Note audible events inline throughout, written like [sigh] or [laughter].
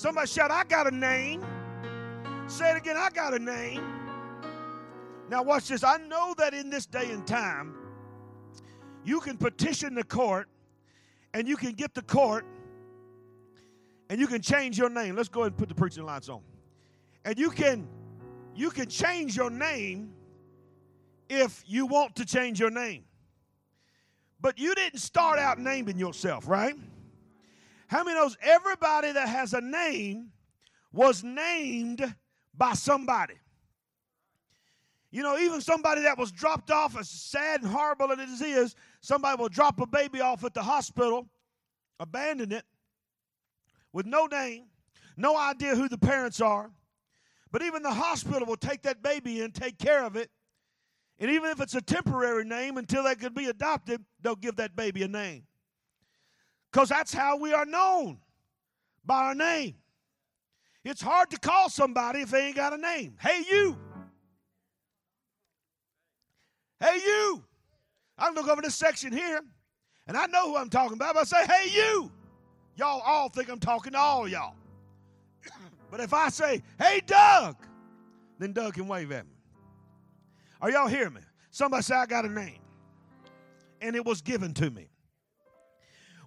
Somebody shout, I got a name. Say it again, I got a name. Now, watch this. I know that in this day and time, you can petition the court and you can get the court and you can change your name. Let's go ahead and put the preaching lights on. And you can you can change your name if you want to change your name. But you didn't start out naming yourself, right? How many knows everybody that has a name was named by somebody? You know, even somebody that was dropped off, as sad and horrible as it is, somebody will drop a baby off at the hospital, abandon it with no name, no idea who the parents are. But even the hospital will take that baby in, take care of it. And even if it's a temporary name until they could be adopted, they'll give that baby a name. Because that's how we are known by our name. It's hard to call somebody if they ain't got a name. Hey, you. Hey, you. I look over this section here, and I know who I'm talking about, I say, hey, you. Y'all all think I'm talking to all y'all. [clears throat] but if I say, hey, Doug, then Doug can wave at me. Are y'all hearing me? Somebody say, I got a name. And it was given to me.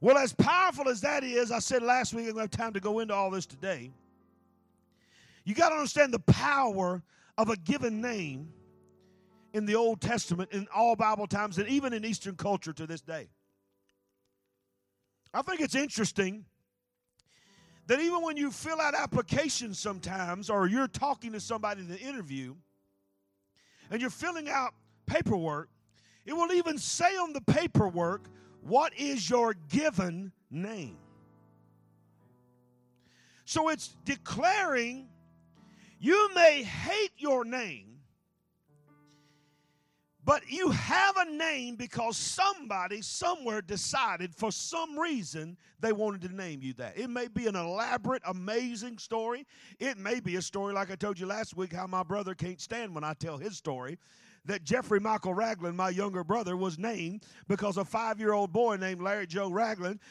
Well, as powerful as that is, I said last week, I don't have time to go into all this today. You got to understand the power of a given name in the Old Testament, in all Bible times, and even in Eastern culture to this day. I think it's interesting that even when you fill out applications sometimes, or you're talking to somebody in the interview, and you're filling out paperwork, it will even say on the paperwork, What is your given name? So it's declaring you may hate your name, but you have a name because somebody somewhere decided for some reason they wanted to name you that. It may be an elaborate, amazing story. It may be a story like I told you last week how my brother can't stand when I tell his story. That Jeffrey Michael Ragland, my younger brother, was named because a five year old boy named Larry Joe Ragland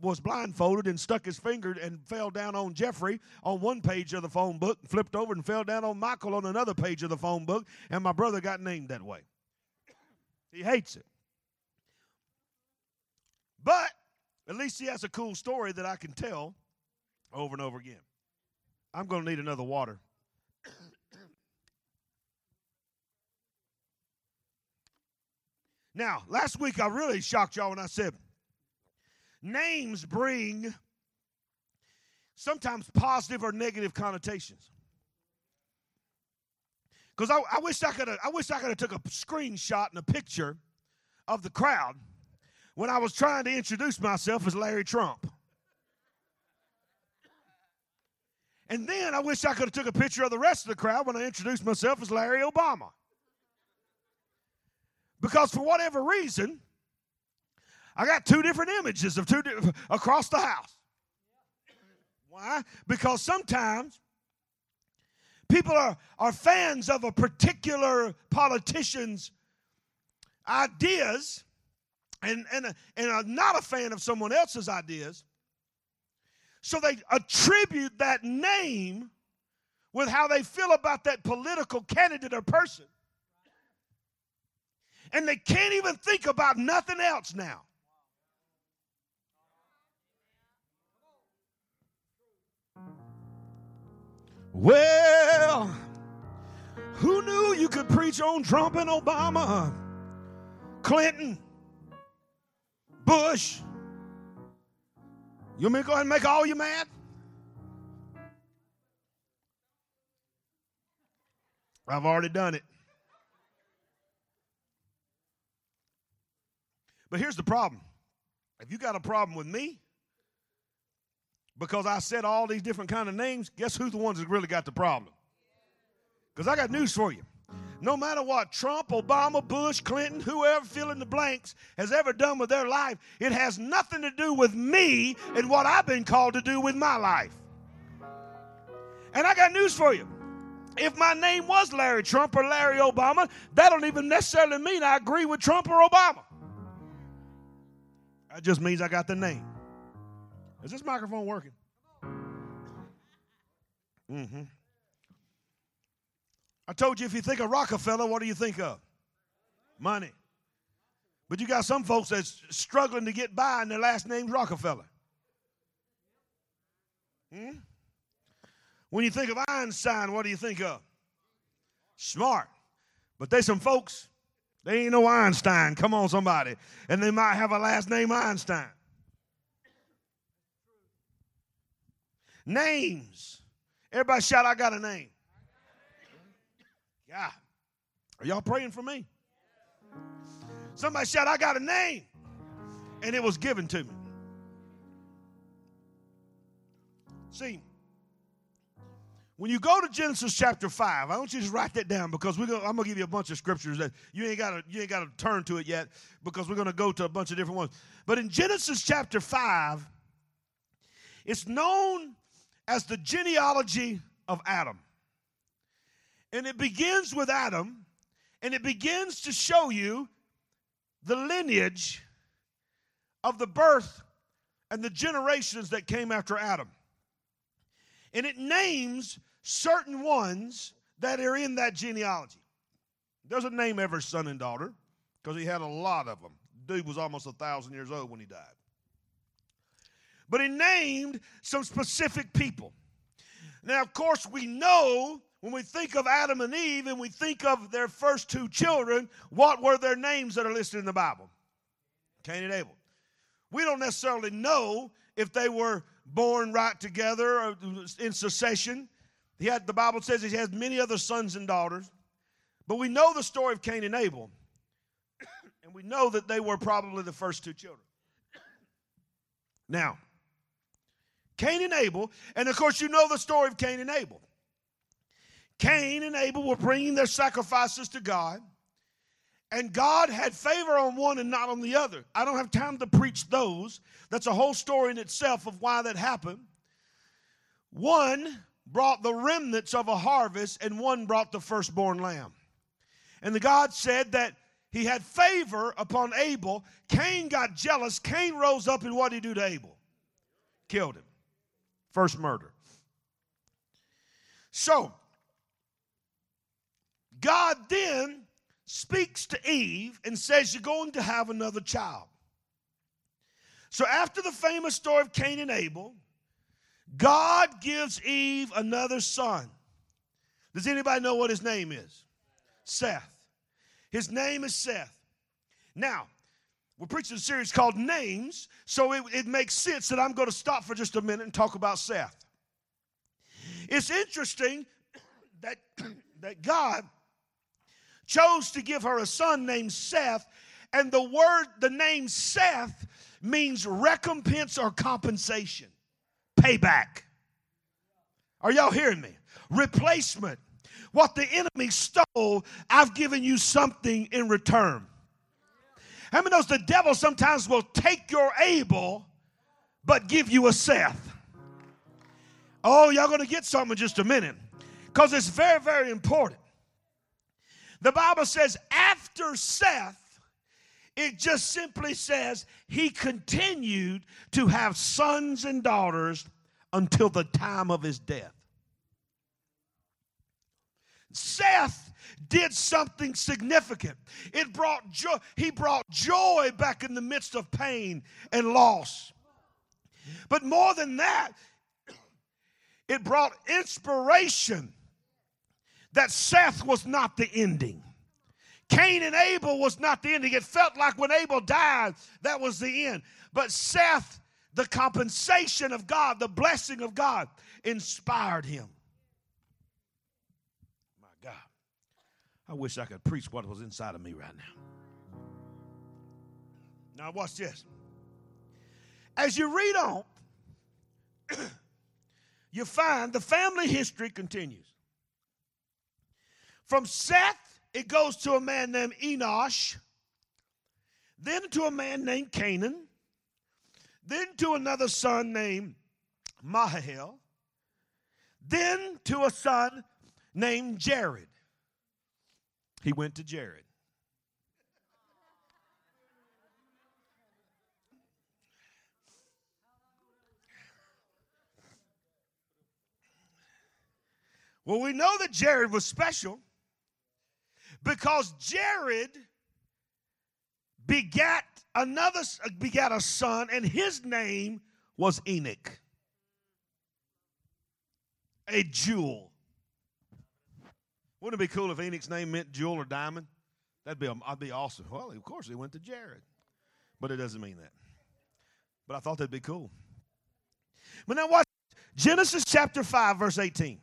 was blindfolded and stuck his finger and fell down on Jeffrey on one page of the phone book, flipped over and fell down on Michael on another page of the phone book, and my brother got named that way. He hates it. But at least he has a cool story that I can tell over and over again. I'm going to need another water. Now, last week I really shocked y'all when I said names bring sometimes positive or negative connotations. Because I, I, wish I could have I wish I could have took a screenshot and a picture of the crowd when I was trying to introduce myself as Larry Trump. And then I wish I could have took a picture of the rest of the crowd when I introduced myself as Larry Obama. Because for whatever reason, I got two different images of two di- across the house. Why? Because sometimes People are, are fans of a particular politician's ideas and, and, and are not a fan of someone else's ideas. So they attribute that name with how they feel about that political candidate or person. And they can't even think about nothing else now. Well, who knew you could preach on Trump and Obama, Clinton, Bush? You want me to go ahead and make all you mad? I've already done it. But here's the problem. If you got a problem with me, because I said all these different kind of names, guess who's the ones that really got the problem? Because I got news for you. No matter what Trump, Obama, Bush, Clinton, whoever fill in the blanks has ever done with their life, it has nothing to do with me and what I've been called to do with my life. And I got news for you. If my name was Larry Trump or Larry Obama, that don't even necessarily mean I agree with Trump or Obama. That just means I got the name. Is this microphone working? Mm-hmm. I told you if you think of Rockefeller, what do you think of? Money. But you got some folks that's struggling to get by and their last name's Rockefeller. Hmm? When you think of Einstein, what do you think of? Smart. But there's some folks, they ain't no Einstein. Come on, somebody. And they might have a last name Einstein. Names. Everybody shout, I got a name. Yeah. Are y'all praying for me? Somebody shout, I got a name. And it was given to me. See, when you go to Genesis chapter 5, I want you to just write that down because we're gonna, I'm going to give you a bunch of scriptures that you ain't got to you ain't got to turn to it yet because we're going to go to a bunch of different ones. But in Genesis chapter 5, it's known as the genealogy of Adam. And it begins with Adam, and it begins to show you the lineage of the birth and the generations that came after Adam. And it names certain ones that are in that genealogy. It doesn't name every son and daughter because he had a lot of them. Dude was almost a thousand years old when he died. But he named some specific people. Now, of course, we know when we think of Adam and Eve and we think of their first two children, what were their names that are listed in the Bible? Cain and Abel. We don't necessarily know if they were born right together or in succession. He had, the Bible says he has many other sons and daughters. But we know the story of Cain and Abel. [coughs] and we know that they were probably the first two children. [coughs] Now, Cain and Abel, and of course, you know the story of Cain and Abel. Cain and Abel were bringing their sacrifices to God, and God had favor on one and not on the other. I don't have time to preach those. That's a whole story in itself of why that happened. One brought the remnants of a harvest, and one brought the firstborn lamb. And the God said that he had favor upon Abel. Cain got jealous. Cain rose up, and what did he do to Abel? Killed him. First murder. So, God then speaks to Eve and says, You're going to have another child. So, after the famous story of Cain and Abel, God gives Eve another son. Does anybody know what his name is? Seth. His name is Seth. Now, we're preaching a series called Names, so it, it makes sense that I'm going to stop for just a minute and talk about Seth. It's interesting that, [clears throat] that God chose to give her a son named Seth, and the word, the name Seth, means recompense or compensation, payback. Are y'all hearing me? Replacement. What the enemy stole, I've given you something in return. How many knows the devil sometimes will take your Abel but give you a Seth? Oh, y'all gonna get something in just a minute. Because it's very, very important. The Bible says after Seth, it just simply says he continued to have sons and daughters until the time of his death. Seth did something significant. It brought joy. He brought joy back in the midst of pain and loss. But more than that, [clears throat] it brought inspiration that Seth was not the ending. Cain and Abel was not the ending. It felt like when Abel died, that was the end. But Seth, the compensation of God, the blessing of God, inspired him. My God, I wish I could preach what was inside of me right now. Now, watch this. As you read on, [coughs] you find the family history continues. From Seth, it goes to a man named Enosh, then to a man named Canaan, then to another son named Mahahel, then to a son named Jared. He went to Jared. Well, we know that Jared was special because Jared begat another begat a son and his name was Enoch. A jewel. Wouldn't it be cool if Enoch's name meant jewel or diamond? That'd be, I'd be awesome. Well, of course, he went to Jared. But it doesn't mean that. But I thought that'd be cool. But now watch Genesis chapter 5, verse 18.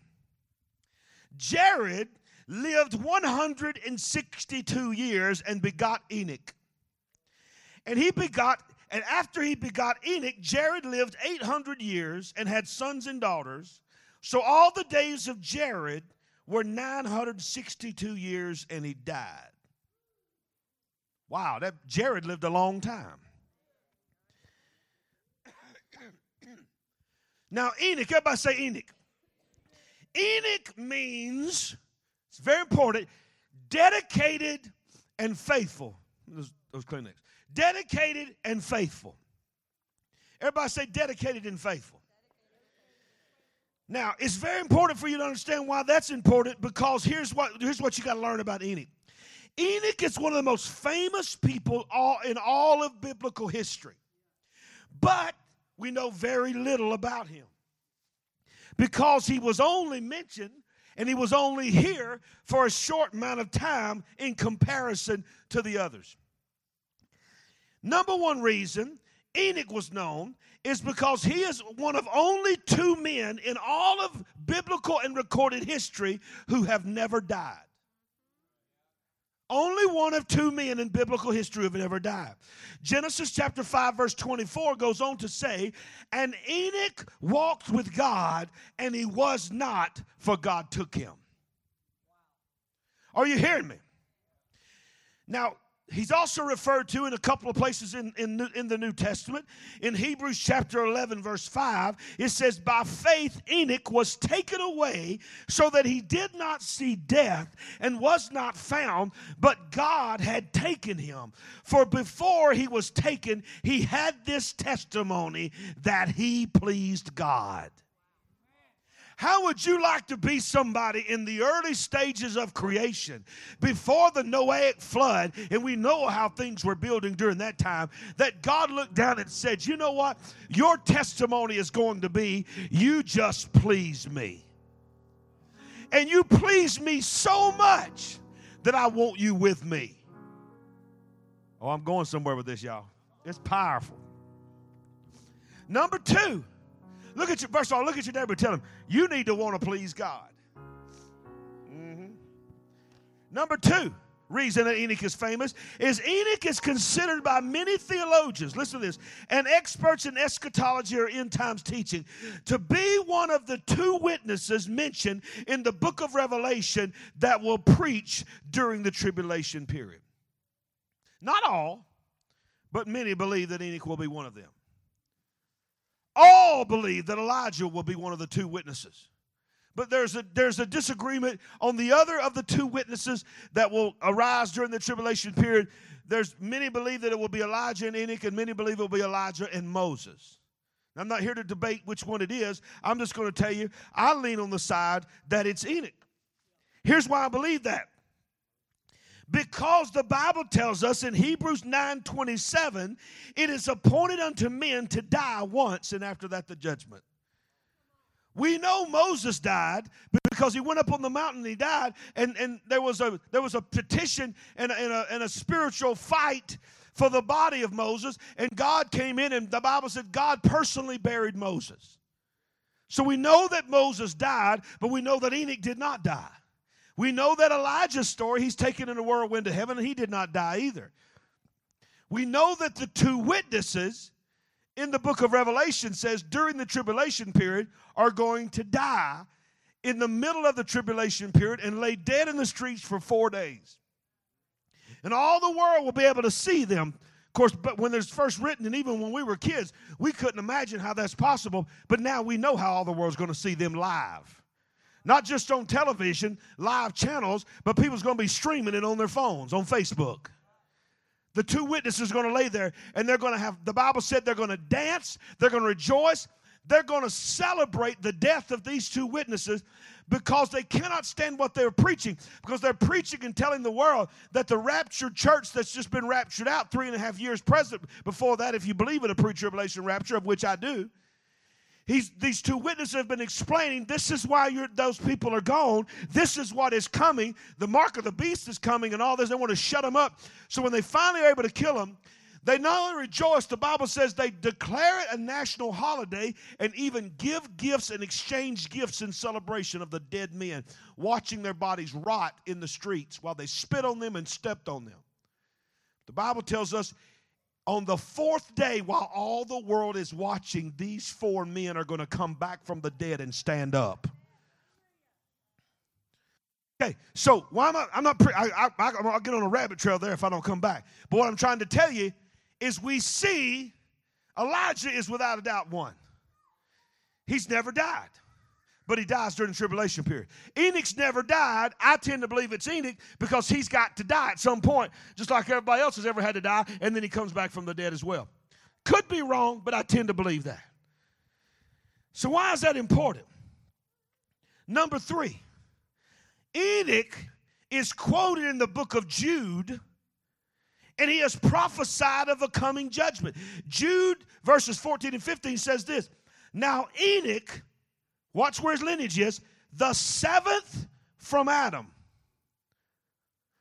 Jared lived 162 years and begot Enoch. And he begot, and after he begot Enoch, Jared lived 800 years and had sons and daughters. So all the days of Jared were 962 years and he died. Wow, that Jared lived a long time. now, Enoch, everybody say Enoch. Enoch means, it's very important, dedicated and faithful. Those, those Kleenex. Dedicated and faithful. Everybody say dedicated and faithful. Now, it's very important for you to understand why that's important because here's what, here's what you got to learn about Enoch. Enoch is one of the most famous people all, in all of biblical history, but we know very little about him because he was only mentioned and he was only here for a short amount of time in comparison to the others. Number one reason Enoch was known is because he is one of only two men in all of biblical and recorded history who have never died. Only one of two men in biblical history have ever died. Genesis chapter 5, verse 24 goes on to say, And Enoch walked with God, and he was not, for God took him. Are you hearing me? Now, He's also referred to in a couple of places in, in, in, the New Testament. In Hebrews chapter 11, verse 5, it says, By faith Enoch was taken away so that he did not see death and was not found, but God had taken him. For before he was taken, he had this testimony that he pleased God. How would you like to be somebody in the early stages of creation before the Noahic flood? And we know how things were building during that time. That God looked down and said, You know what? Your testimony is going to be, You just please me. And you please me so much that I want you with me. Oh, I'm going somewhere with this, y'all. It's powerful. Number two, Look at your, first of all, look at your neighbor tell him, you need to want to please God. Mm-hmm. Number two reason that Enoch is famous is Enoch is considered by many theologians, listen to this, and experts in eschatology or end times teaching to be one of the two witnesses mentioned in the book of Revelation that will preach during the tribulation period. Not all, but many believe that Enoch will be one of them all believe that Elijah will be one of the two witnesses. But there's a, there's a disagreement on the other of the two witnesses that will arise during the tribulation period. There's many believe that it will be Elijah and Enoch, and many believe it will be Elijah and Moses. I'm not here to debate which one it is. I'm just going to tell you, I lean on the side that it's Enoch. Here's why I believe that because the bible tells us in hebrews 9 27 it is appointed unto men to die once and after that the judgment. We know moses died because he went up on the mountain and he died and, and there was a there was a petition and a, and, a, and a spiritual fight for the body of moses and god came in and the bible said god personally buried moses. So we know that moses died but we know that enoch did not die we know that Elijah's story, he's taken in a whirlwind to heaven and he did not die either. We know that the two witnesses in the book of Revelation says during the tribulation period are going to die in the middle of the tribulation period and lay dead in the streets for four days. And all the world will be able to see them. Of course, but when there's first written, and even when we were kids, we couldn't imagine how that's possible. But now we know how all the world's going to see them live. Not just on television, live channels, but people's going to be streaming it on their phones, on Facebook. The two witnesses are going to lay there and they're going to have, the Bible said they're going to dance, they're going to rejoice, they're going to celebrate the death of these two witnesses because they cannot stand what they're preaching because they're preaching and telling the world that the raptured church that's just been raptured out three and a half years present before that if you believe in a pre-tribulation rapture of which i do He's, these two witnesses have been explaining this is why those people are gone. This is what is coming. The mark of the beast is coming, and all this. They want to shut them up. So when they finally are able to kill them, they not only rejoice, the Bible says they declare it a national holiday and even give gifts and exchange gifts in celebration of the dead men, watching their bodies rot in the streets while they spit on them and stepped on them. The Bible tells us on the fourth day, while all the world is watching, these four men are going to come back from the dead and stand up. Okay, so why am I? I'm not. Pre- I, I, I'll get on a rabbit trail there if I don't come back. But what I'm trying to tell you is, we see Elijah is without a doubt one. He's never died but he dies during the tribulation period. Enoch's never died. I tend to believe it's Enoch because he's got to die at some point, just like everybody else has ever had to die, and then he comes back from the dead as well. Could be wrong, but I tend to believe that. So, why is that important? Number three, Enoch is quoted in the book of Jude and he has prophesied of a coming judgment. Jude verses 14 and 15 says this Now Enoch Watch where his lineage is. The seventh from Adam.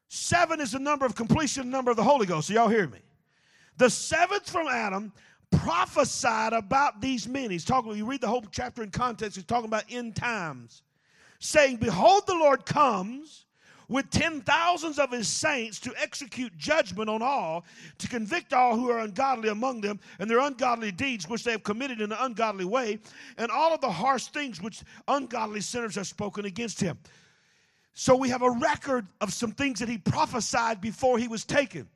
Seven is the number of completion, the number of the Holy Ghost. So y'all hear me? The seventh from Adam prophesied about these men. He's talking, you read the whole chapter in context, he's talking about end times, saying, Behold, the Lord comes with ten thousands of his saints to execute judgment on all, to convict all who are ungodly among them, and their ungodly deeds which they have committed in an ungodly way, and all of the harsh things which ungodly sinners have spoken against him. So we have a record of some things that he prophesied before he was taken.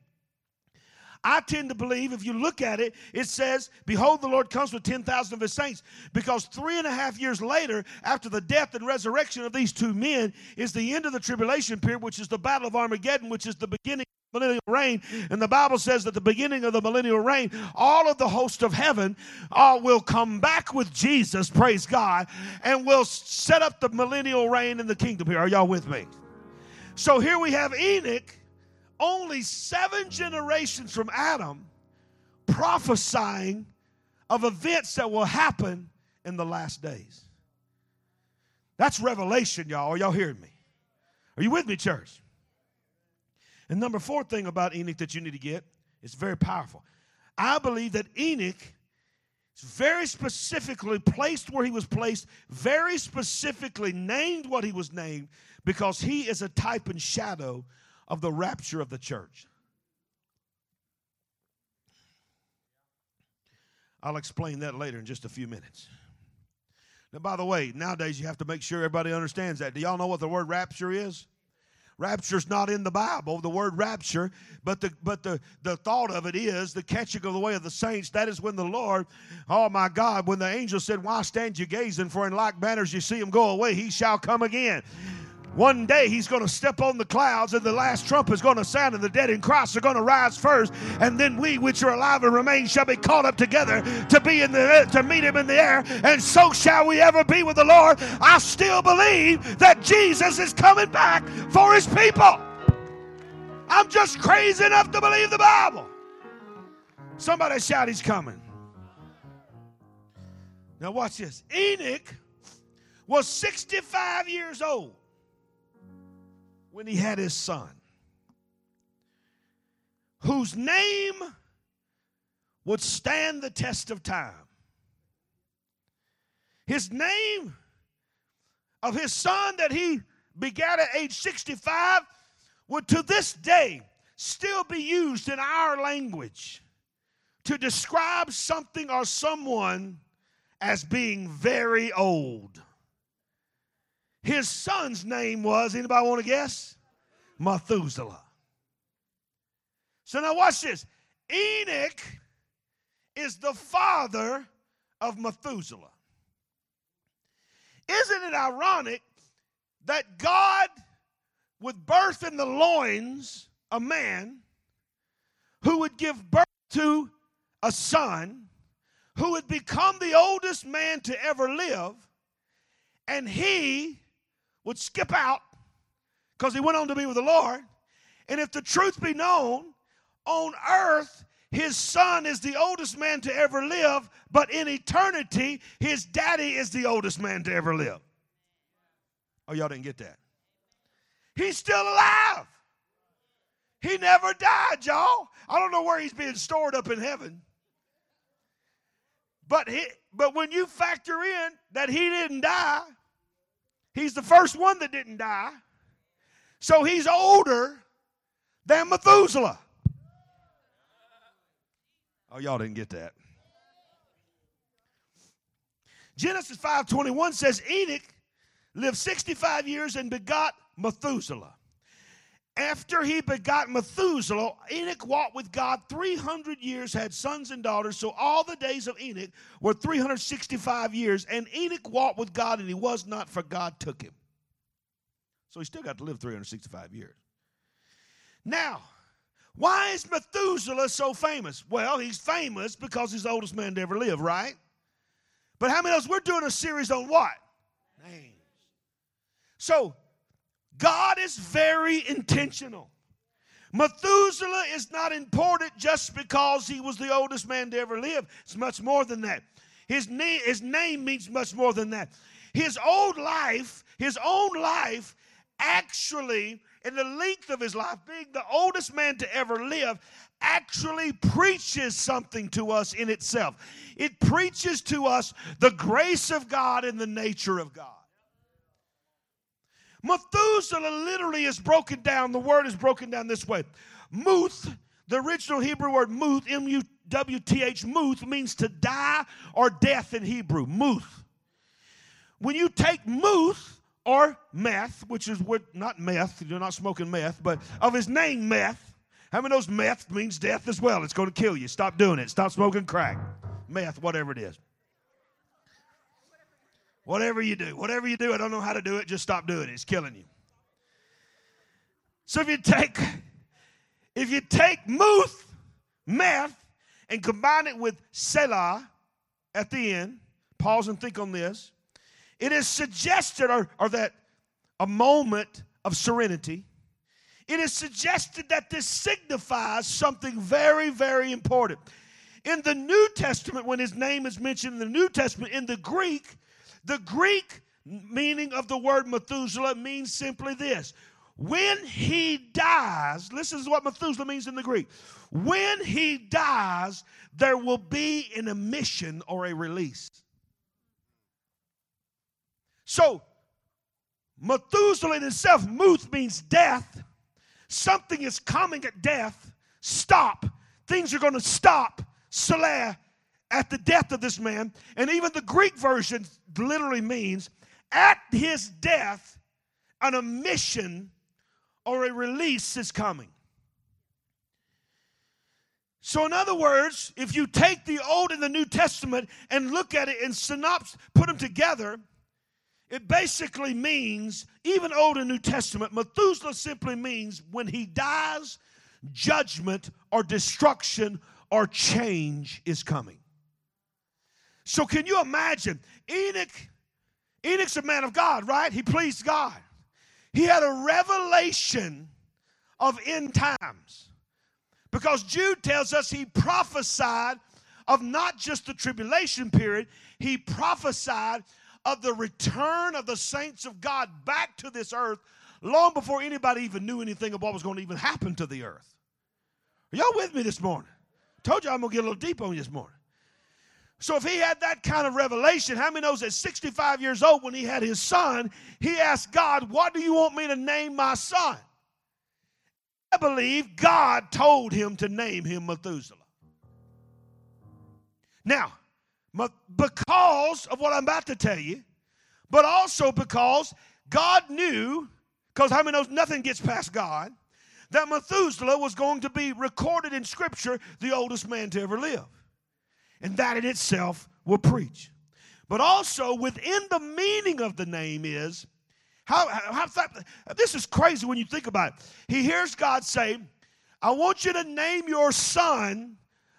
I tend to believe, if you look at it, it says, Behold, the Lord comes with 10,000 of his saints. Because three and a half years later, after the death and resurrection of these two men, is the end of the tribulation period, which is the battle of Armageddon, which is the beginning of the millennial reign. And the Bible says that the beginning of the millennial reign, all of the host of heaven uh, will come back with Jesus, praise God, and will set up the millennial reign in the kingdom here. Are y'all with me? So here we have Enoch only seven generations from Adam prophesying of events that will happen in the last days. That's revelation, y'all. Are y'all hearing me? Are you with me, church? And number four thing about Enoch that you need to get is very powerful. I believe that Enoch is very specifically placed where he was placed, very specifically named what he was named, because he is a type and shadow of the rapture of the church. I'll explain that later in just a few minutes. Now, by the way, nowadays you have to make sure everybody understands that. Do y'all know what the word rapture is? Rapture's not in the Bible, the word rapture, but the but the, the thought of it is the catching of the way of the saints. That is when the Lord, oh my God, when the angel said, Why stand you gazing? For in like manners you see him go away, he shall come again. One day he's going to step on the clouds, and the last trump is going to sound, and the dead in Christ are going to rise first, and then we which are alive and remain shall be caught up together to be in the to meet him in the air, and so shall we ever be with the Lord. I still believe that Jesus is coming back for his people. I'm just crazy enough to believe the Bible. Somebody shout, He's coming. Now, watch this. Enoch was 65 years old when he had his son, whose name would stand the test of time. His name of his son that he begat at age 65 would to this day still be used in our language to describe something or someone as being very old. His son's name was, anybody want to guess? Methuselah. So now watch this. Enoch is the father of Methuselah. Isn't it ironic that God would birth in the loins a man who would give birth to a son who would become the oldest man to ever live, and he would skip out because he went on to be with the Lord. And if the truth be known, on earth, his son is the oldest man to ever live, but in eternity, his daddy is the oldest man to ever live. Oh, y'all didn't get that. He's still alive. He never died, y'all. I don't know where he's being stored up in heaven. But he, but when you factor in that he didn't die, he's the first one that didn't die. So he's older than Methuselah. Oh, y'all didn't get that. Genesis 5:21 says Enoch lived 65 years and begot Methuselah. After he begot Methuselah, Enoch walked with God 300 years, had sons and daughters. So all the days of Enoch were 365 years. And Enoch walked with God, and he was not, for God took him. So he still got to live 365 years. Now, why is Methuselah so famous? Well, he's famous because he's the oldest man to ever live, right? But how many of us, we're doing a series on what? Names. So God is very intentional. Methuselah is not important just because he was the oldest man to ever live. It's much more than that. His name, his name means much more than that. His old life, his own life, actually, in the length of his life, being the oldest man to ever live, actually preaches something to us in itself. It preaches to us the grace of God and the nature of God. Methuselah literally is broken down. The word is broken down this way. Muth, the original Hebrew word muth, M U W T H, muth means to die or death in Hebrew. Muth. When you take muth or meth, which is what, not meth, you're not smoking meth, but of his name, meth. How many knows meth means death as well? It's going to kill you. Stop doing it. Stop smoking crack, meth, whatever it is. Whatever you do, whatever you do, I don't know how to do it, just stop doing it. It's killing you. So if you take if you take muth, meth, and combine it with selah at the end, pause and think on this. It is suggested, or, or that a moment of serenity. It is suggested that this signifies something very, very important. In the New Testament, when his name is mentioned in the New Testament, in the Greek, the Greek meaning of the word Methuselah means simply this when he dies, listen to what Methuselah means in the Greek. When he dies, there will be an emission or a release. So, Methuselah in itself, Muth means death. Something is coming at death. Stop. Things are going to stop. Selah at the death of this man. And even the Greek version literally means at his death, an emission or a release is coming. So, in other words, if you take the Old and the New Testament and look at it in synopsis, put them together, it basically means, even Old and New Testament, Methuselah simply means when he dies, judgment or destruction or change is coming. So can you imagine? Enoch, Enoch's a man of God, right? He pleased God. He had a revelation of end times. Because Jude tells us he prophesied of not just the tribulation period, he prophesied of the return of the saints of God back to this earth long before anybody even knew anything of what was going to even happen to the earth. Are y'all with me this morning? Told you I'm going to get a little deep on you this morning. So if he had that kind of revelation, how many knows at 65 years old when he had his son, he asked God, What do you want me to name my son? I believe God told him to name him Methuselah. Now, because of what I'm about to tell you, but also because God knew, because how many knows nothing gets past God, that Methuselah was going to be recorded in Scripture the oldest man to ever live and that in itself will preach. But also within the meaning of the name is how, how, this is crazy when you think about it. He hears God say, I want you to name your son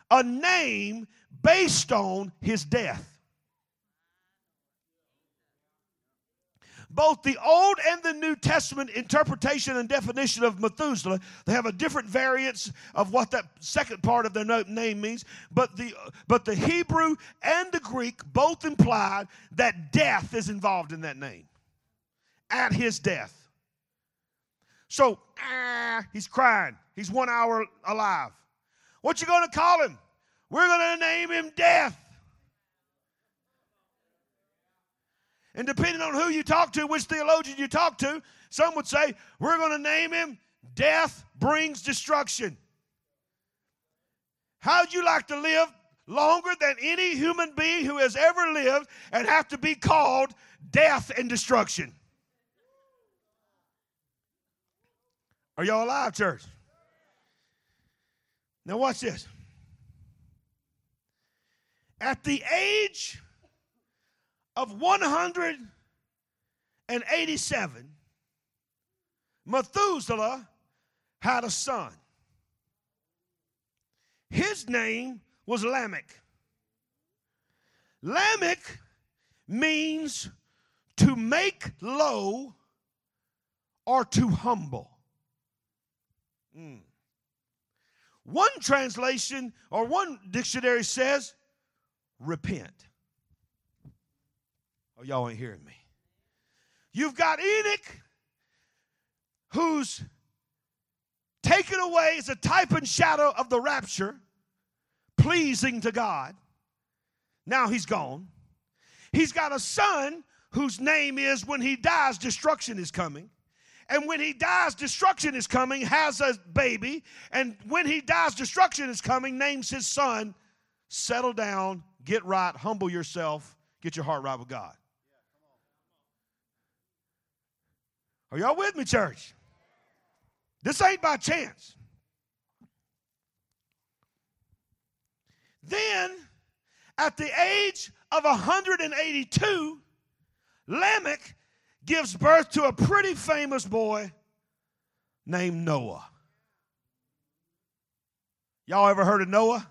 a name based on his death. Both the Old and the New Testament interpretation and definition of Methuselah, they have a different variance of what that second part of their name means. But the, but the Hebrew and the Greek both imply that death is involved in that name. At his death. So, ah, he's crying. He's one hour alive. What you going to call him? We're going to name him Death. And depending on who you talk to, which theologian you talk to, some would say, we're going to name him Death Brings Destruction. How'd you like to live longer than any human being who has ever lived and have to be called death and destruction? Are y'all alive, church? Now, watch this. At the age of 187, Methuselah had a son. His name was Lamech. Lamech means to make low or to humble. Mm. One translation or one dictionary says repent. Oh, y'all ain't hearing me. You've got Enoch, who's taken away as a type and shadow of the rapture, pleasing to God. Now he's gone. He's got a son whose name is when he dies, destruction is coming. And when he dies, destruction is coming, has a baby. And when he dies, destruction is coming, names his son. Settle down, get right, humble yourself, get your heart right with God. Are y'all with me, church? This ain't by chance. Then, at the age of 182, Lamech gives birth to a pretty famous boy named Noah. Y'all ever heard of Noah?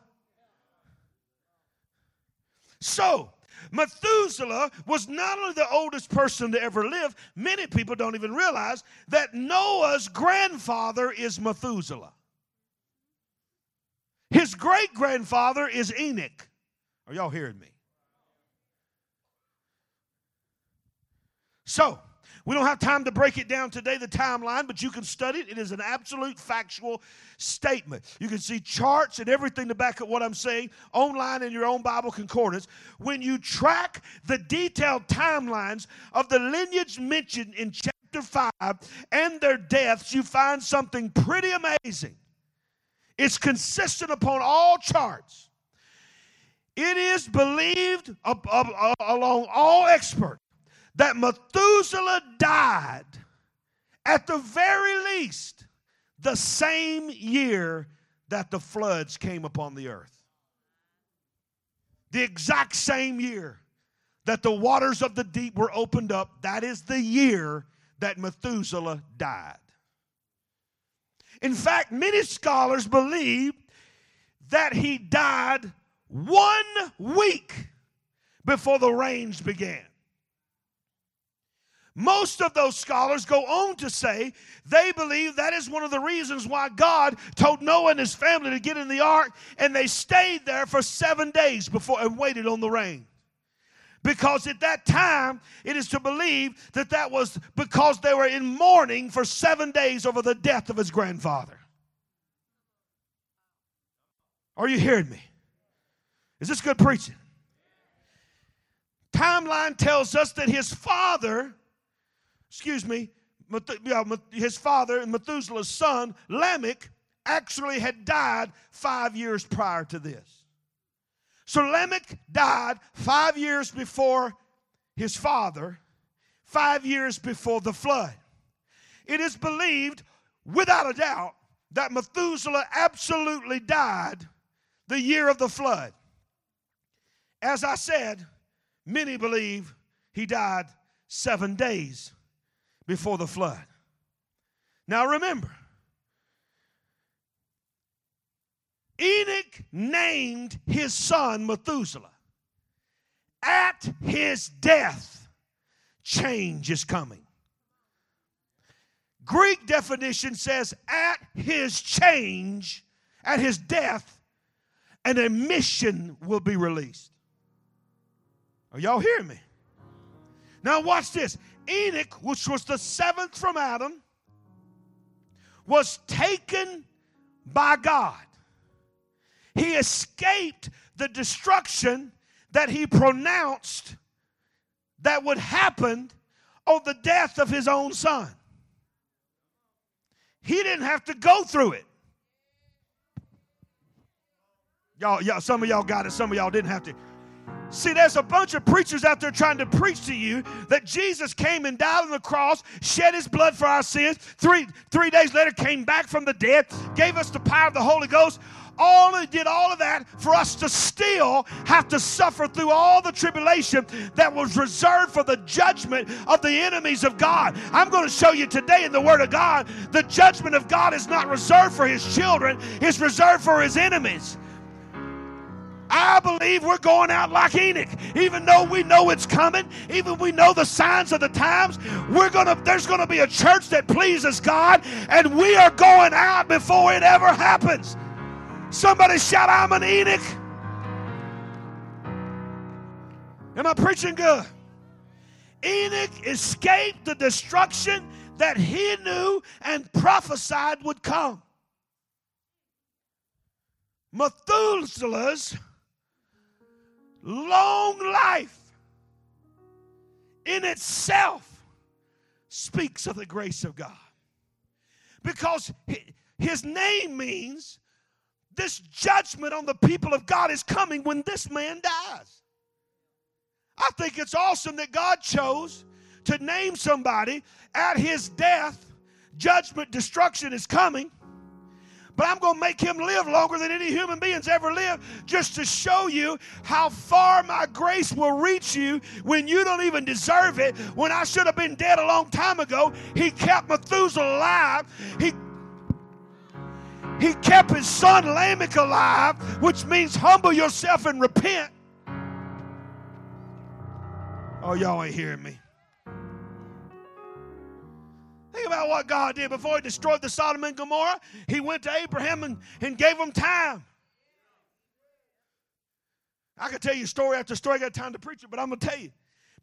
So, Methuselah was not only the oldest person to ever live, many people don't even realize that Noah's grandfather is Methuselah. His great grandfather is Enoch. Are y'all hearing me? So, we don't have time to break it down today, the timeline, but you can study it. It is an absolute factual statement. You can see charts and everything to back up what I'm saying online in your own Bible concordance. When you track the detailed timelines of the lineage mentioned in chapter 5 and their deaths, you find something pretty amazing. It's consistent upon all charts. It is believed along all experts that Methuselah died at the very least the same year that the floods came upon the earth. The exact same year that the waters of the deep were opened up, that is the year that Methuselah died. In fact, many scholars believe that he died one week before the rains began. Most of those scholars go on to say they believe that is one of the reasons why God told Noah and his family to get in the ark, and they stayed there for seven days before and waited on the rain. Because at that time, it is to believe that that was because they were in mourning for seven days over the death of his grandfather. Are you hearing me? Is this good preaching? Timeline tells us that his father excuse me, his father, and Methuselah's son, Lamech, actually had died five years prior to this. So Lamech died five years before his father, five years before the flood. It is believed, without a doubt, that Methuselah absolutely died the year of the flood. As I said, many believe he died seven days before the flood. Now remember, Enoch named his son Methuselah. At his death, change is coming. Greek definition says, at his change, at his death, an emission will be released. Are y'all hearing me? Now, watch this. Enoch, which was the seventh from Adam, was taken by God. He escaped the destruction that he pronounced that would happen on the death of his own son. He didn't have to go through it. Y'all, y'all, some of y'all got it, some of y'all didn't have to. See, there's a bunch of preachers out there trying to preach to you that Jesus came and died on the cross, shed his blood for our sins, three, three days later came back from the dead, gave us the power of the Holy Ghost. All did all of that for us to still have to suffer through all the tribulation that was reserved for the judgment of the enemies of God. I'm going to show you today in the Word of God the judgment of God is not reserved for his children, it's reserved for his enemies. I believe we're going out like Enoch. Even though we know it's coming, even we know the signs of the times, we're gonna there's gonna be a church that pleases God, and we are going out before it ever happens. Somebody shout, I'm an Enoch. Am I preaching good? Enoch escaped the destruction that he knew and prophesied would come. Methuselah's long life in itself speaks of the grace of God. Because his name means this judgment on the people of God is coming when this man dies. I think it's awesome that God chose to name somebody at his death, judgment, destruction is coming but I'm going to make him live longer than any human beings ever lived just to show you how far my grace will reach you when you don't even deserve it. When I should have been dead a long time ago, he kept Methuselah alive. He he kept his son Lamech alive, which means humble yourself and repent. Oh, y'all ain't hearing me. Think about what God did before He destroyed the Sodom and Gomorrah. He went to Abraham and, and gave him time. I could tell you story after story. I got time to preach it, but I'm going to tell you.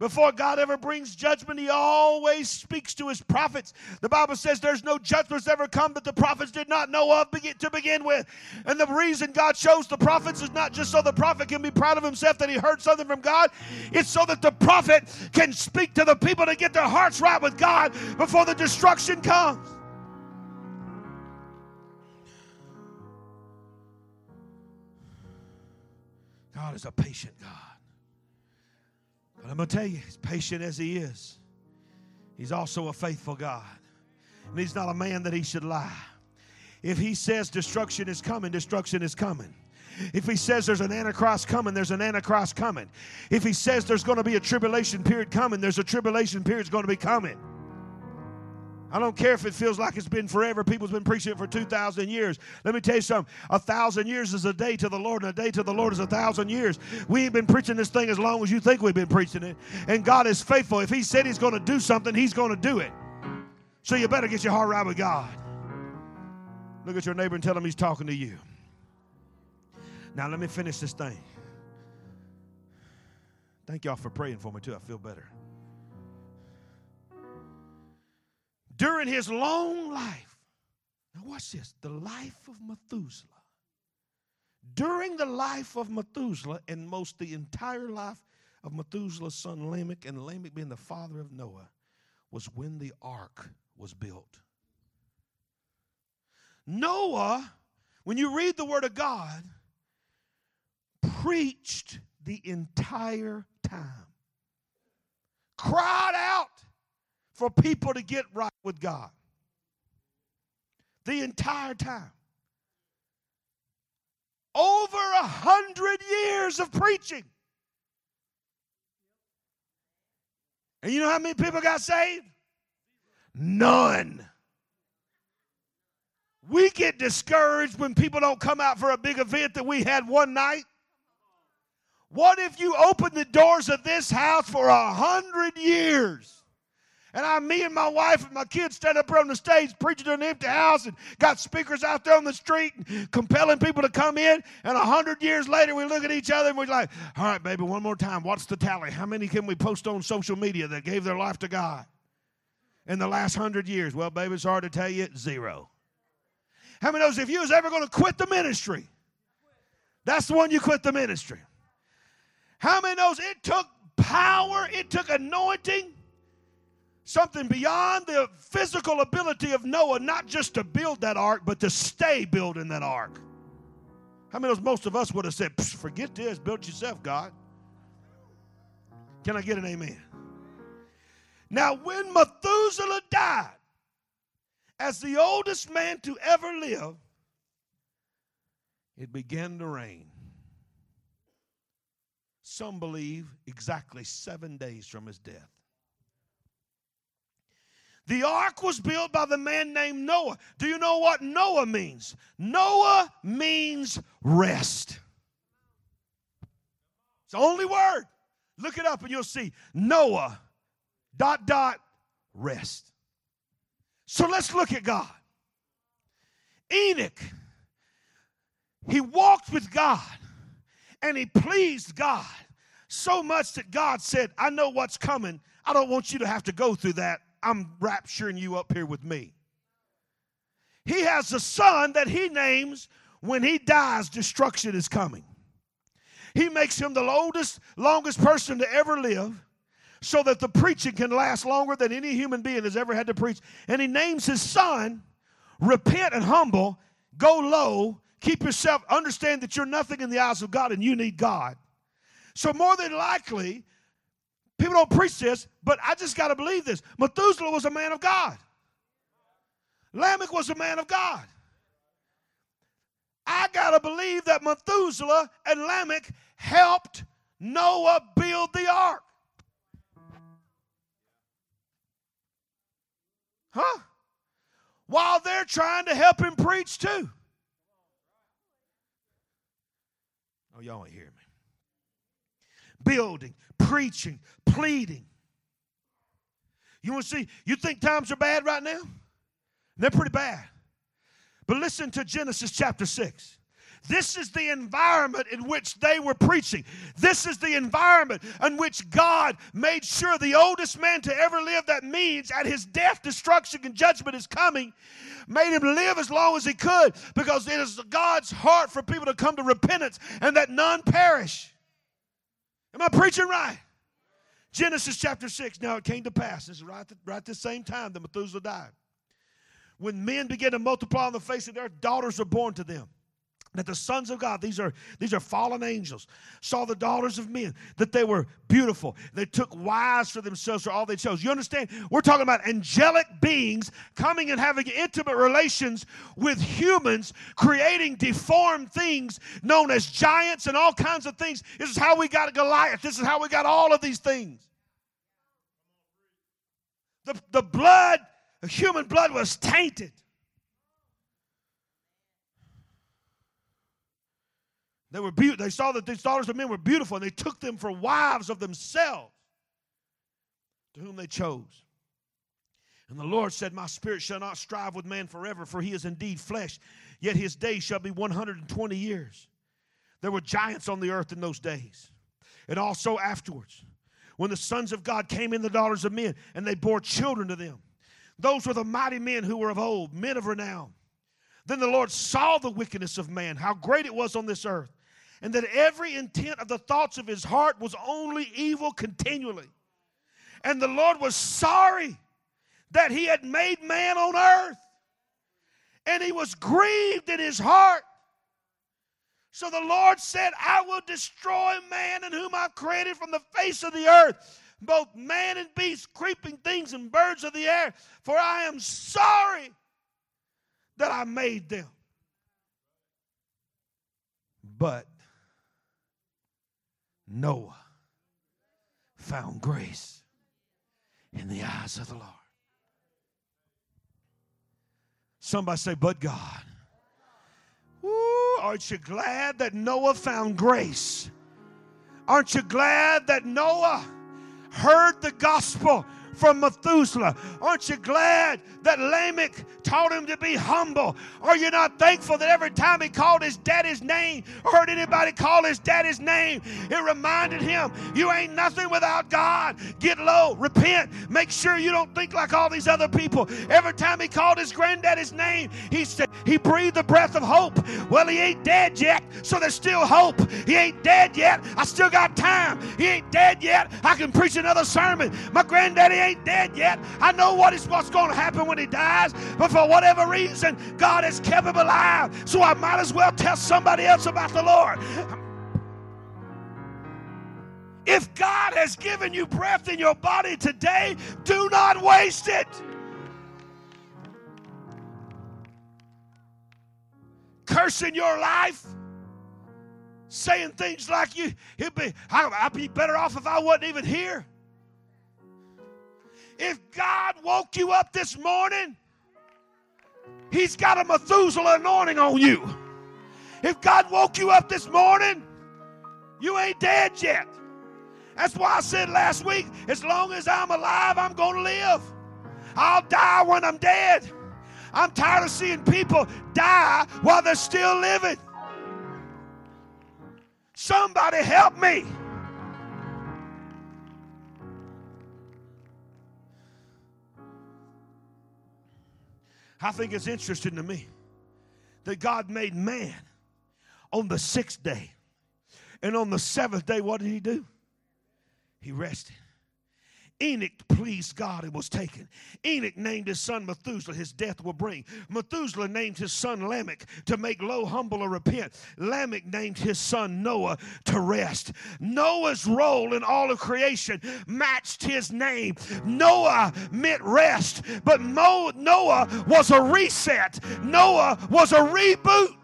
Before God ever brings judgment, He always speaks to His prophets. The Bible says there's no judgments ever come that the prophets did not know of to begin with. And the reason God chose the prophets is not just so the prophet can be proud of himself that he heard something from God, it's so that the prophet can speak to the people to get their hearts right with God before the destruction comes. God is a patient God. But I'm going to tell you, as patient as He is, He's also a faithful God. And He's not a man that He should lie. If He says destruction is coming, destruction is coming. If he says there's an antichrist coming, there's an antichrist coming. If he says there's going to be a tribulation period coming, there's a tribulation period going to be coming. I don't care if it feels like it's been forever. People's been preaching it for 2,000 years. Let me tell you something. A thousand years is a day to the Lord, and a day to the Lord is a thousand years. We ain't been preaching this thing as long as you think we've been preaching it. And God is faithful. If He said He's going to do something, He's going to do it. So you better get your heart right with God. Look at your neighbor and tell him He's talking to you. Now, let me finish this thing. Thank y'all for praying for me, too. I feel better. During his long life. Now, watch this the life of Methuselah. During the life of Methuselah, and most the entire life of Methuselah's son Lamech, and Lamech being the father of Noah, was when the ark was built. Noah, when you read the Word of God, preached the entire time, cried out for people to get right with God. The entire time. Over a hundred years of preaching. And you know how many people got saved? None. We get discouraged when people don't come out for a big event that we had one night. What if you opened the doors of this house for a hundred years? And I, me and my wife and my kids stand up on the stage preaching to an empty house and got speakers out there on the street and compelling people to come in. And a hundred years later, we look at each other and we're like, all right, baby, one more time. What's the tally? How many can we post on social media that gave their life to God in the last hundred years? Well, baby, it's hard to tell you, zero. How many knows if you was ever going to quit the ministry, that's the one you quit the ministry. How many knows it took power, it took anointing, something beyond the physical ability of Noah, not just to build that ark, but to stay building that ark. How many knows most of us would have said, forget this, build yourself, God. Can I get an amen? Now, when Methuselah died, as the oldest man to ever live, it began to rain. Some believe exactly seven days from his death. The ark was built by the man named Noah. Do you know what Noah means? Noah means rest. It's the only word. Look it up and you'll see Noah, dot, dot, rest. So let's look at God. Enoch, he walked with God and he pleased God so much that God said, I know what's coming. I don't want you to have to go through that. I'm rapturing you up here with me. He has a son that he names when he dies, destruction is coming. He makes him the oldest, longest person to ever live so that the preaching can last longer than any human being has ever had to preach. And he names his son, repent and humble, go low, keep yourself, understand that you're nothing in the eyes of God and you need God. So, more than likely, people don't preach this, but I just got to believe this. Methuselah was a man of God, Lamech was a man of God. I got to believe that Methuselah and Lamech helped Noah build the ark. Huh? While they're trying to help him preach too. Oh, y'all ain't hear me. Building, preaching, pleading. You want to see, you think times are bad right now? They're pretty bad. But listen to Genesis chapter 6. This is the environment in which they were preaching. This is the environment in which God made sure the oldest man to ever live, that means at his death, destruction, and judgment is coming, made him live as long as he could because it is God's heart for people to come to repentance and that none perish. Am I preaching right? Genesis chapter 6. Now it came to pass, this is right, right the same time that Methuselah died. When men began to multiply on the face of the earth, daughters are born to them that the sons of God, these are these are fallen angels, saw the daughters of men, that they were beautiful. They took wives for themselves for all they chose. You understand? We're talking about angelic beings coming and having intimate relations with humans, creating deformed things known as giants and all kinds of things. This is how we got Goliath. This is how we got all of these things. The, the blood, the human blood was tainted. They were be- they saw that these daughters of men were beautiful, and they took them for wives of themselves, to whom they chose. And the Lord said, My spirit shall not strive with man forever, for he is indeed flesh, yet his days shall be 120 years. There were giants on the earth in those days. And also afterwards, when the sons of God came in the daughters of men, and they bore children to them. Those were the mighty men who were of old, men of renown. Then the Lord saw the wickedness of man, how great it was on this earth and that every intent of the thoughts of his heart was only evil continually. And the Lord was sorry that he had made man on earth, and he was grieved in his heart. So the Lord said, I will destroy man in whom I've created from the face of the earth, both man and beast, creeping things and birds of the air, for I am sorry that I made them. But Noah found grace in the eyes of the Lord. Somebody say, but God. Woo, aren't you glad that Noah found grace? Aren't you glad that Noah heard the gospel from Methuselah. Aren't you glad that Lamech taught him to be humble? Are you not thankful that every time he called his daddy's name or heard anybody call his daddy's name, it reminded him, You ain't nothing without God. Get low, repent, make sure you don't think like all these other people. Every time he called his granddaddy's name, he said, He breathed the breath of hope. Well, he ain't dead yet, so there's still hope. He ain't dead yet. I still got time. He ain't dead yet. I can preach another sermon. My granddaddy ain't dead yet. I know what is what's going to happen when he dies, but for whatever reason, God has kept him alive. So I might as well tell somebody else about the Lord. If God has given you breath in your body today, do not waste it. Cursing your life, saying things like you, be, I'd be better off if I wasn't even here. If God woke you up this morning, He's got a Methuselah anointing on you. If God woke you up this morning, you ain't dead yet. That's why I said last week as long as I'm alive, I'm going to live. I'll die when I'm dead. I'm tired of seeing people die while they're still living. Somebody help me. I think it's interesting to me that God made man on the sixth day. And on the seventh day, what did he do? He rested. Enoch pleased God and was taken. Enoch named his son Methuselah, his death will bring. Methuselah named his son Lamech to make low, humble, or repent. Lamech named his son Noah to rest. Noah's role in all of creation matched his name. Noah meant rest, but Mo- Noah was a reset, Noah was a reboot.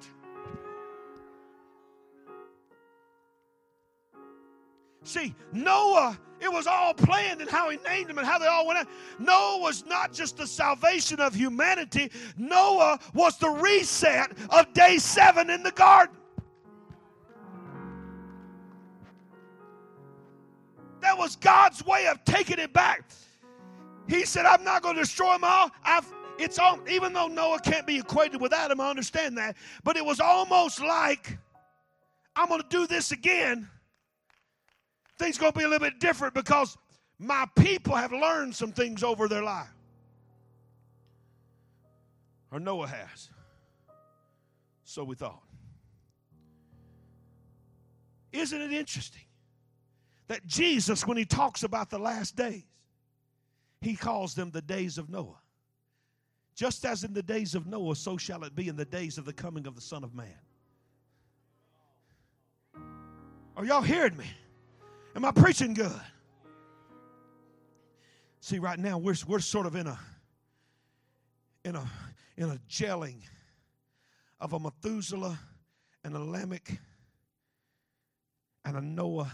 See, Noah it was all planned and how he named them and how they all went out. Noah was not just the salvation of humanity, Noah was the reset of day seven in the garden. That was God's way of taking it back. He said, I'm not going to destroy them all. I've, it's all, even though Noah can't be equated with Adam, I understand that. But it was almost like, I'm going to do this again things going to be a little bit different because my people have learned some things over their life. Or Noah has. So we thought. Isn't it interesting that Jesus, when he talks about the last days, he calls them the days of Noah? Just as in the days of Noah, so shall it be in the days of the coming of the Son of Man. Are y'all hearing me? Am I preaching good? See, right now we're, we're sort of in a in a in a gelling of a Methuselah and a Lamech and a Noah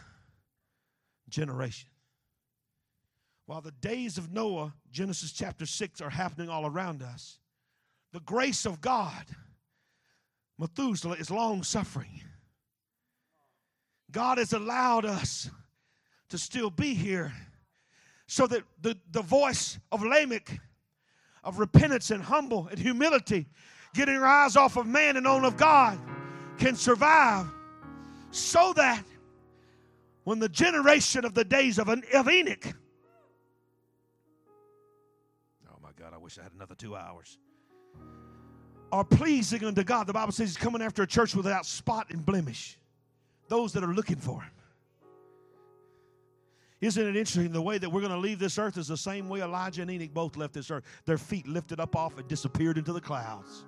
generation. While the days of Noah, Genesis chapter 6, are happening all around us, the grace of God, Methuselah, is long suffering. God has allowed us to still be here so that the, the voice of Lamech, of repentance and humble and humility, getting our eyes off of man and on of God, can survive so that when the generation of the days of, of Enoch, oh my God, I wish I had another two hours, are pleasing unto God. The Bible says He's coming after a church without spot and blemish, those that are looking for Him. Isn't it interesting? The way that we're going to leave this earth is the same way Elijah and Enoch both left this earth. Their feet lifted up off and disappeared into the clouds.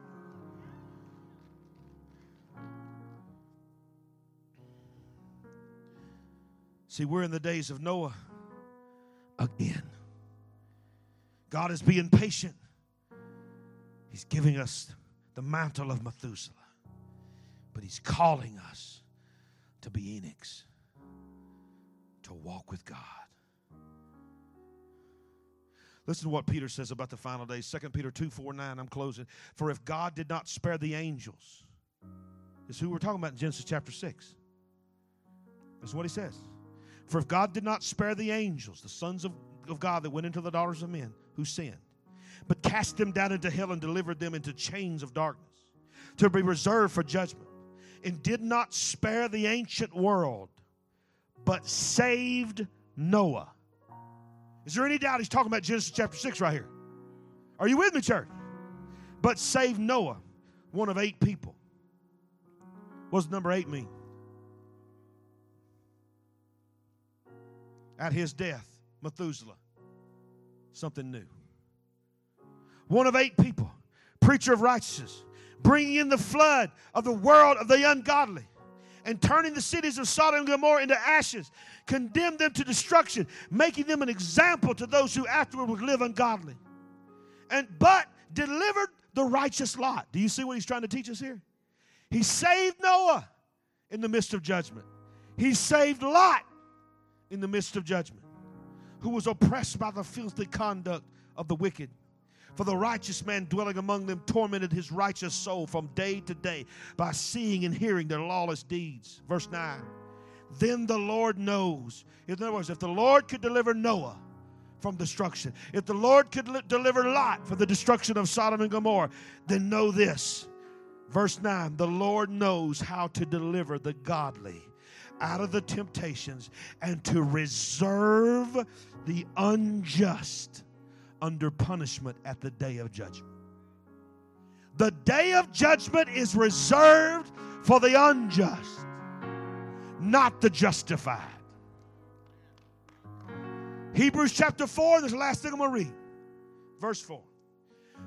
See, we're in the days of Noah again. God is being patient. He's giving us the mantle of Methuselah, but He's calling us to be Enochs to walk with God. Listen to what Peter says about the final days. 2 Peter 2 4 9. I'm closing. For if God did not spare the angels, this is who we're talking about in Genesis chapter 6. That's what he says. For if God did not spare the angels, the sons of, of God that went into the daughters of men who sinned, but cast them down into hell and delivered them into chains of darkness to be reserved for judgment, and did not spare the ancient world, but saved Noah. Is there any doubt he's talking about Genesis chapter 6 right here? Are you with me, church? But saved Noah, one of eight people. What does number eight mean? At his death, Methuselah, something new. One of eight people, preacher of righteousness, bringing in the flood of the world of the ungodly and turning the cities of Sodom and Gomorrah into ashes, condemned them to destruction, making them an example to those who afterward would live ungodly. And but delivered the righteous Lot. Do you see what he's trying to teach us here? He saved Noah in the midst of judgment. He saved Lot in the midst of judgment, who was oppressed by the filthy conduct of the wicked. For the righteous man dwelling among them tormented his righteous soul from day to day by seeing and hearing their lawless deeds. Verse 9. Then the Lord knows. In other words, if the Lord could deliver Noah from destruction, if the Lord could li- deliver Lot from the destruction of Sodom and Gomorrah, then know this. Verse 9 The Lord knows how to deliver the godly out of the temptations and to reserve the unjust under punishment at the day of judgment. The day of judgment is reserved for the unjust, not the justified. Hebrews chapter 4, this last thing I'm going to read. Verse 4.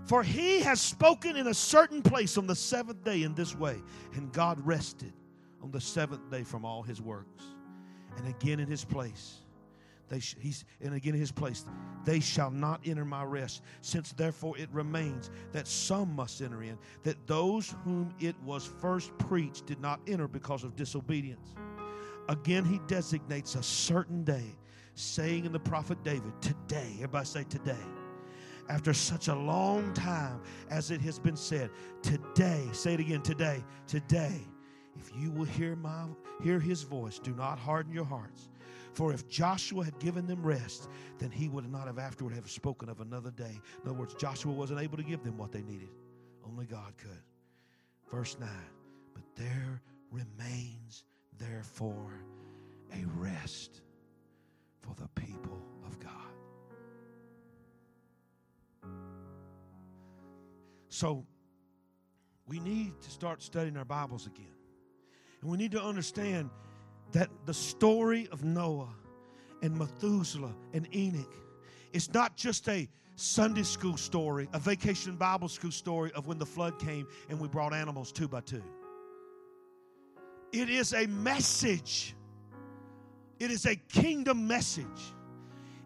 For he has spoken in a certain place on the seventh day in this way, and God rested on the seventh day from all his works. And again in his place, they sh- he's and again his place. They shall not enter my rest since therefore it remains that some must enter in that those whom it was first preached did not enter because of disobedience. Again he designates a certain day saying in the prophet david today everybody say today. After such a long time as it has been said today say it again today today if you will hear my hear his voice do not harden your hearts for if Joshua had given them rest, then he would not have afterward have spoken of another day. In other words, Joshua wasn't able to give them what they needed. Only God could. Verse 9. But there remains therefore a rest for the people of God. So we need to start studying our Bibles again. And we need to understand that the story of Noah and Methuselah and Enoch is not just a Sunday school story, a vacation Bible school story of when the flood came and we brought animals two by two. It is a message, it is a kingdom message.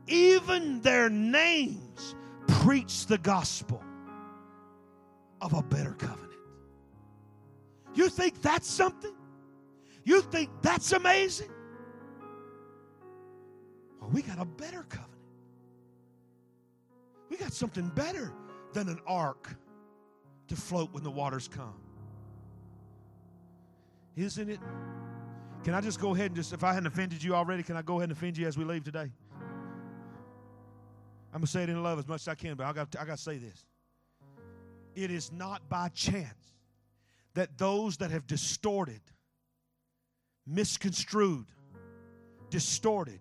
Even their names preach the gospel of a better covenant. You think that's something? You think that's amazing? Well, we got a better covenant. We got something better than an ark to float when the waters come. Isn't it? Can I just go ahead and just, if I hadn't offended you already, can I go ahead and offend you as we leave today? I'm going to say it in love as much as I can, but I got, I got to say this. It is not by chance that those that have distorted misconstrued, distorted.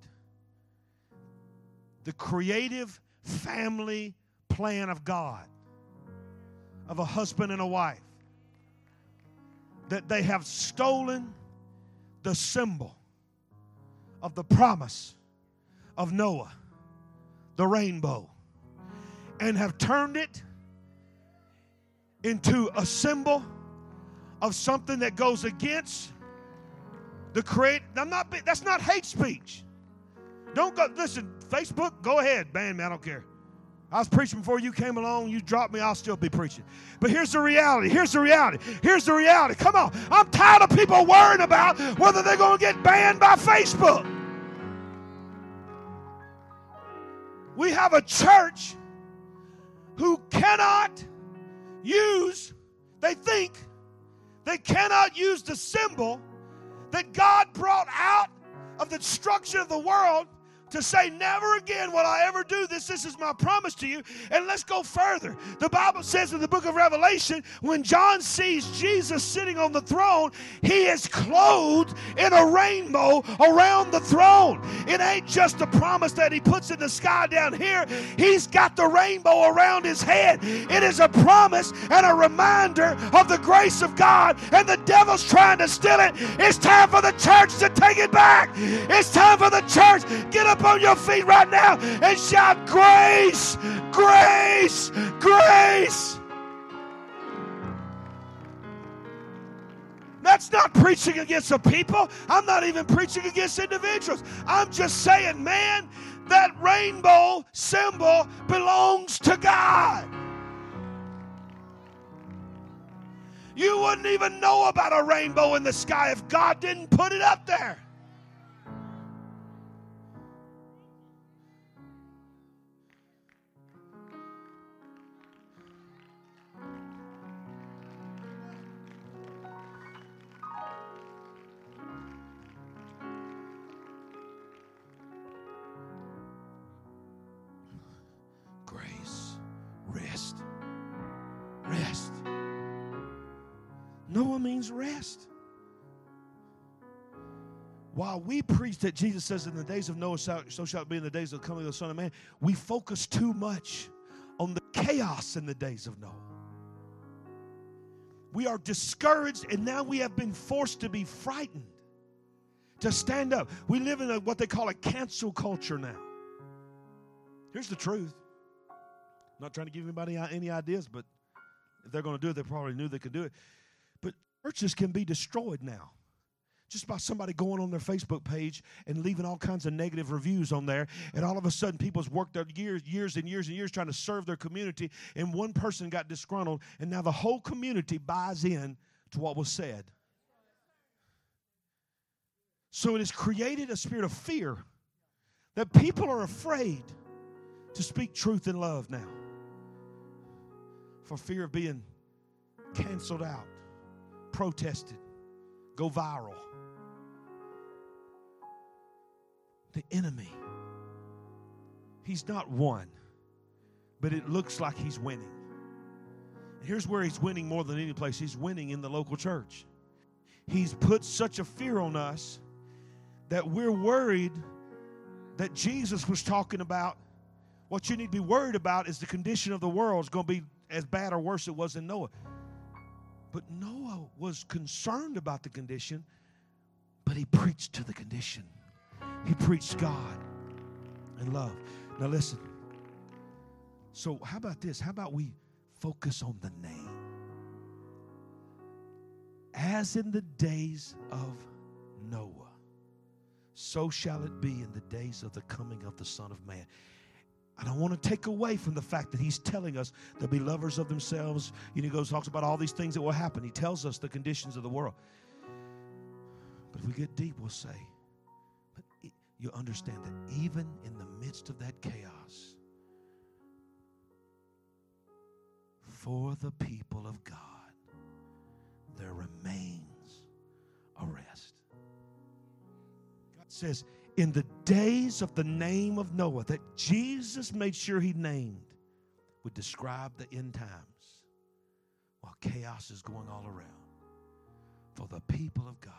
The creative family plan of God, of a husband and a wife, that they have stolen the symbol of the promise of Noah, the rainbow, and have turned it into a symbol of something that goes against the create. I'm not. That's not hate speech. Don't go. Listen, Facebook. Go ahead, ban me. I don't care. I was preaching before you came along. You dropped me. I'll still be preaching. But here's the reality. Here's the reality. Here's the reality. Come on. I'm tired of people worrying about whether they're going to get banned by Facebook. We have a church who cannot use, they think, they cannot use the symbol that God brought out of the destruction of the world to say, Never again will I ever do this. This is my promise to you. And let's go further. The Bible says in the book of Revelation, when John sees Jesus sitting on the throne, he is clothed in a rainbow around the throne. It ain't just a promise that he puts in the sky down here, he's got the rainbow around his head. It is a promise and a reminder of the grace of God, and the devil's trying to steal it. It's time for the church to take it back. It's time for the church. Get up on your feet right now and shout, Grace, grace, grace. That's not preaching against the people. I'm not even preaching against individuals. I'm just saying, man, that rainbow symbol belongs to God. You wouldn't even know about a rainbow in the sky if God didn't put it up there. Means rest. While we preach that Jesus says in the days of Noah, so shall it be in the days of the coming of the Son of Man, we focus too much on the chaos in the days of Noah. We are discouraged, and now we have been forced to be frightened to stand up. We live in a, what they call a cancel culture now. Here's the truth. I'm not trying to give anybody any ideas, but if they're going to do it, they probably knew they could do it. Churches can be destroyed now just by somebody going on their Facebook page and leaving all kinds of negative reviews on there. And all of a sudden, people's worked their years, years and years and years trying to serve their community, and one person got disgruntled, and now the whole community buys in to what was said. So it has created a spirit of fear that people are afraid to speak truth in love now for fear of being canceled out protested, go viral. The enemy, he's not won, but it looks like he's winning. here's where he's winning more than any place he's winning in the local church. He's put such a fear on us that we're worried that Jesus was talking about. What you need to be worried about is the condition of the world is going to be as bad or worse it was in Noah. But Noah was concerned about the condition, but he preached to the condition. He preached God and love. Now, listen. So, how about this? How about we focus on the name? As in the days of Noah, so shall it be in the days of the coming of the Son of Man. I don't want to take away from the fact that he's telling us to be lovers of themselves. You know, he goes talks about all these things that will happen. He tells us the conditions of the world. But if we get deep, we'll say, but you understand that even in the midst of that chaos, for the people of God, there remains a rest. God says, in the days of the name of Noah that Jesus made sure he named would describe the end times while chaos is going all around. For the people of God,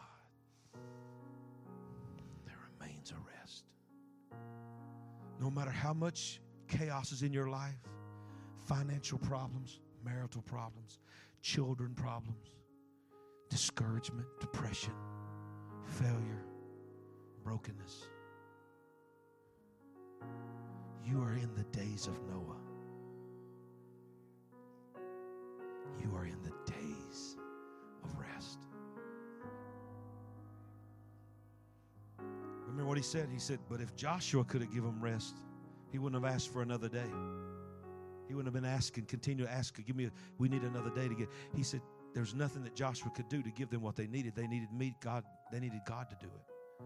there remains a rest. No matter how much chaos is in your life financial problems, marital problems, children problems, discouragement, depression, failure brokenness. You are in the days of Noah. You are in the days of rest. Remember what he said? He said, But if Joshua could have given them rest, he wouldn't have asked for another day. He wouldn't have been asking, continue to ask, give me, a, we need another day to get. He said, there's nothing that Joshua could do to give them what they needed. They needed me, God, they needed God to do it.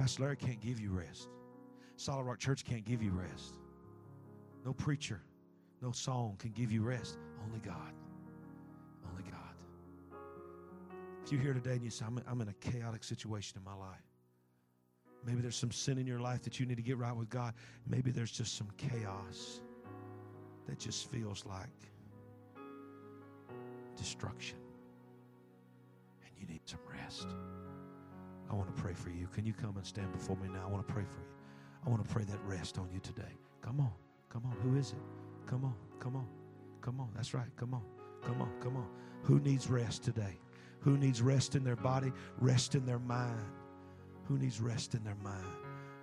Pastor Larry can't give you rest. Solid Rock Church can't give you rest. No preacher, No song can give you rest. Only God. Only God. If you're here today and you say, I'm, I'm in a chaotic situation in my life, maybe there's some sin in your life that you need to get right with God. Maybe there's just some chaos that just feels like destruction. And you need some rest. I want to pray for you. Can you come and stand before me now? I want to pray for you. I want to pray that rest on you today. Come on. Come on. Who is it? Come on. Come on. Come on. That's right. Come on. Come on. Come on. Who needs rest today? Who needs rest in their body? Rest in their mind. Who needs rest in their mind?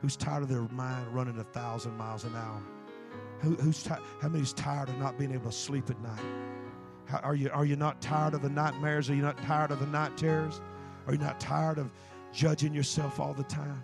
Who's tired of their mind running a thousand miles an hour? Who, who's ti- how many's tired of not being able to sleep at night? How, are you are you not tired of the nightmares? Are you not tired of the night terrors? Are you not tired of judging yourself all the time?